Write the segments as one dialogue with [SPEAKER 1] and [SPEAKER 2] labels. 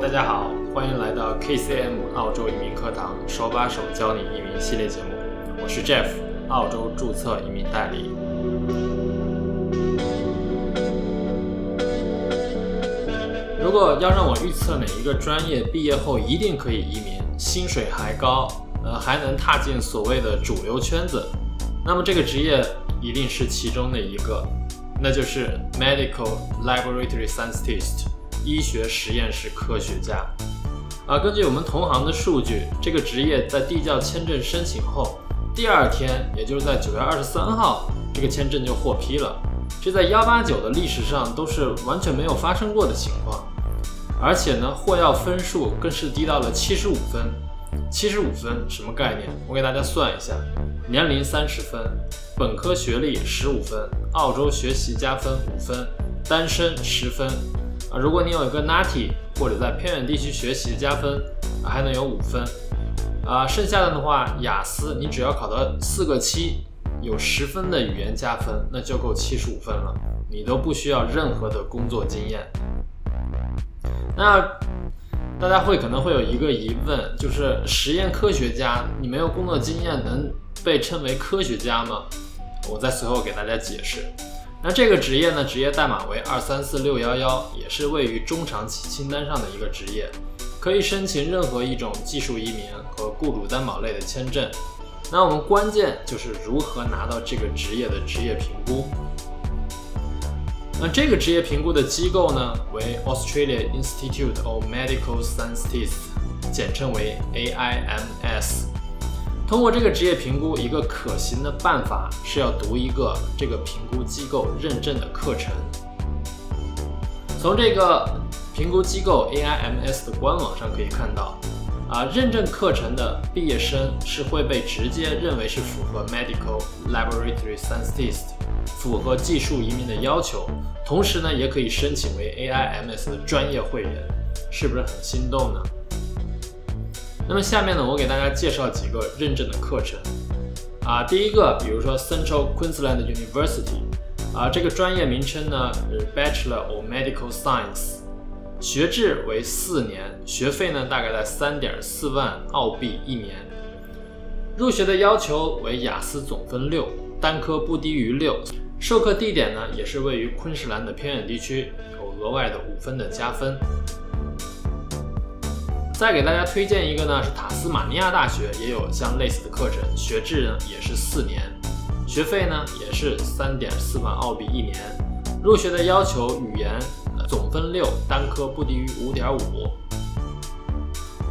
[SPEAKER 1] 大家好，欢迎来到 KCM 澳洲移民课堂手把手教你移民系列节目。我是 Jeff，澳洲注册移民代理。如果要让我预测哪一个专业毕业后一定可以移民，薪水还高，呃，还能踏进所谓的主流圈子，那么这个职业一定是其中的一个，那就是 Medical Laboratory Scientist。医学实验室科学家，啊，根据我们同行的数据，这个职业在递交签证申请后，第二天，也就是在九月二十三号，这个签证就获批了。这在幺八九的历史上都是完全没有发生过的情况，而且呢，获要分数更是低到了七十五分。七十五分什么概念？我给大家算一下：年龄三十分，本科学历十五分，澳洲学习加分五分，单身十分。如果你有一个 NATI 或者在偏远地区学习加分，还能有五分。啊，剩下的的话，雅思你只要考到四个七，有十分的语言加分，那就够七十五分了。你都不需要任何的工作经验。那大家会可能会有一个疑问，就是实验科学家，你没有工作经验能被称为科学家吗？我在随后给大家解释。那这个职业呢？职业代码为二三四六幺幺，也是位于中长期清单上的一个职业，可以申请任何一种技术移民和雇主担保类的签证。那我们关键就是如何拿到这个职业的职业评估。那这个职业评估的机构呢，为 Australia Institute of Medical Scientists，简称为 AIMS。通过这个职业评估，一个可行的办法是要读一个这个评估机构认证的课程。从这个评估机构 AIMS 的官网上可以看到，啊，认证课程的毕业生是会被直接认为是符合 Medical Laboratory Scientist，符合技术移民的要求，同时呢，也可以申请为 AIMS 的专业会员，是不是很心动呢？那么下面呢，我给大家介绍几个认证的课程啊。第一个，比如说 Central Queensland University，啊，这个专业名称呢是 Bachelor of Medical Science，学制为四年，学费呢大概在三点四万澳币一年。入学的要求为雅思总分六，单科不低于六。授课地点呢也是位于昆士兰的偏远地区，有额外的五分的加分。再给大家推荐一个呢，是塔斯马尼亚大学也有像类似的课程，学制呢也是四年，学费呢也是三点四万澳币一年。入学的要求语言总分六，单科不低于五点五。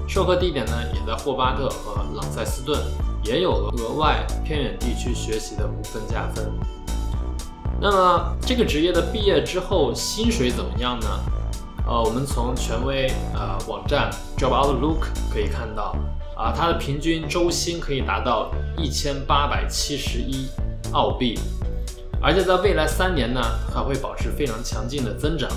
[SPEAKER 1] 授课地点呢也在霍巴特和朗塞斯顿，也有额外偏远地区学习的五分加分。那么这个职业的毕业之后薪水怎么样呢？呃，我们从权威呃网站 Job Outlook 可以看到，啊，它的平均周薪可以达到一千八百七十一澳币，而且在未来三年呢，还会保持非常强劲的增长。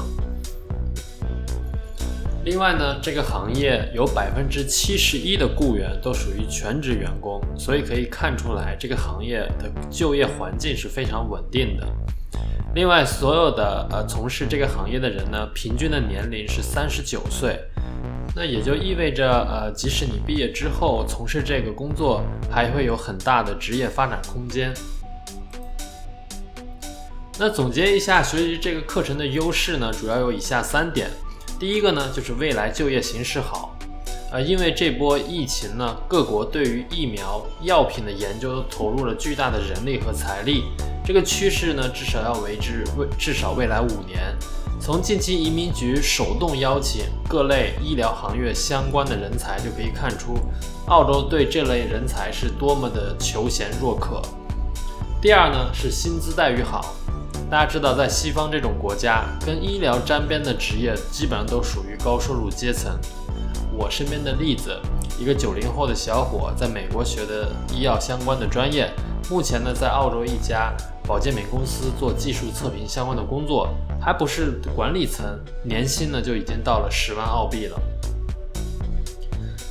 [SPEAKER 1] 另外呢，这个行业有百分之七十一的雇员都属于全职员工，所以可以看出来这个行业的就业环境是非常稳定的。另外，所有的呃从事这个行业的人呢，平均的年龄是三十九岁，那也就意味着，呃，即使你毕业之后从事这个工作，还会有很大的职业发展空间。那总结一下学习这个课程的优势呢，主要有以下三点。第一个呢，就是未来就业形势好，呃，因为这波疫情呢，各国对于疫苗、药品的研究都投入了巨大的人力和财力。这个趋势呢，至少要为之未至少未来五年。从近期移民局手动邀请各类医疗行业相关的人才就可以看出，澳洲对这类人才是多么的求贤若渴。第二呢，是薪资待遇好。大家知道，在西方这种国家，跟医疗沾边的职业基本上都属于高收入阶层。我身边的例子，一个九零后的小伙在美国学的医药相关的专业，目前呢在澳洲一家。保健品公司做技术测评相关的工作，还不是管理层，年薪呢就已经到了十万澳币了。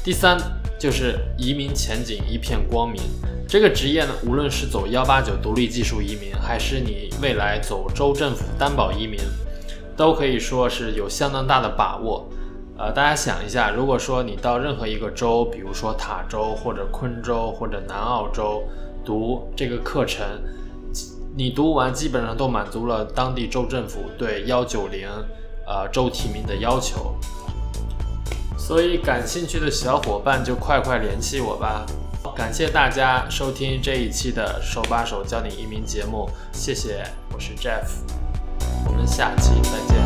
[SPEAKER 1] 第三就是移民前景一片光明，这个职业呢，无论是走幺八九独立技术移民，还是你未来走州政府担保移民，都可以说是有相当大的把握。呃，大家想一下，如果说你到任何一个州，比如说塔州或者昆州或者南澳州读这个课程，你读完基本上都满足了当地州政府对幺九零呃州提名的要求。所以感兴趣的小伙伴就快快联系我吧。感谢大家收听这一期的手把手教你移民节目谢谢我是 jeff 我们下期再见。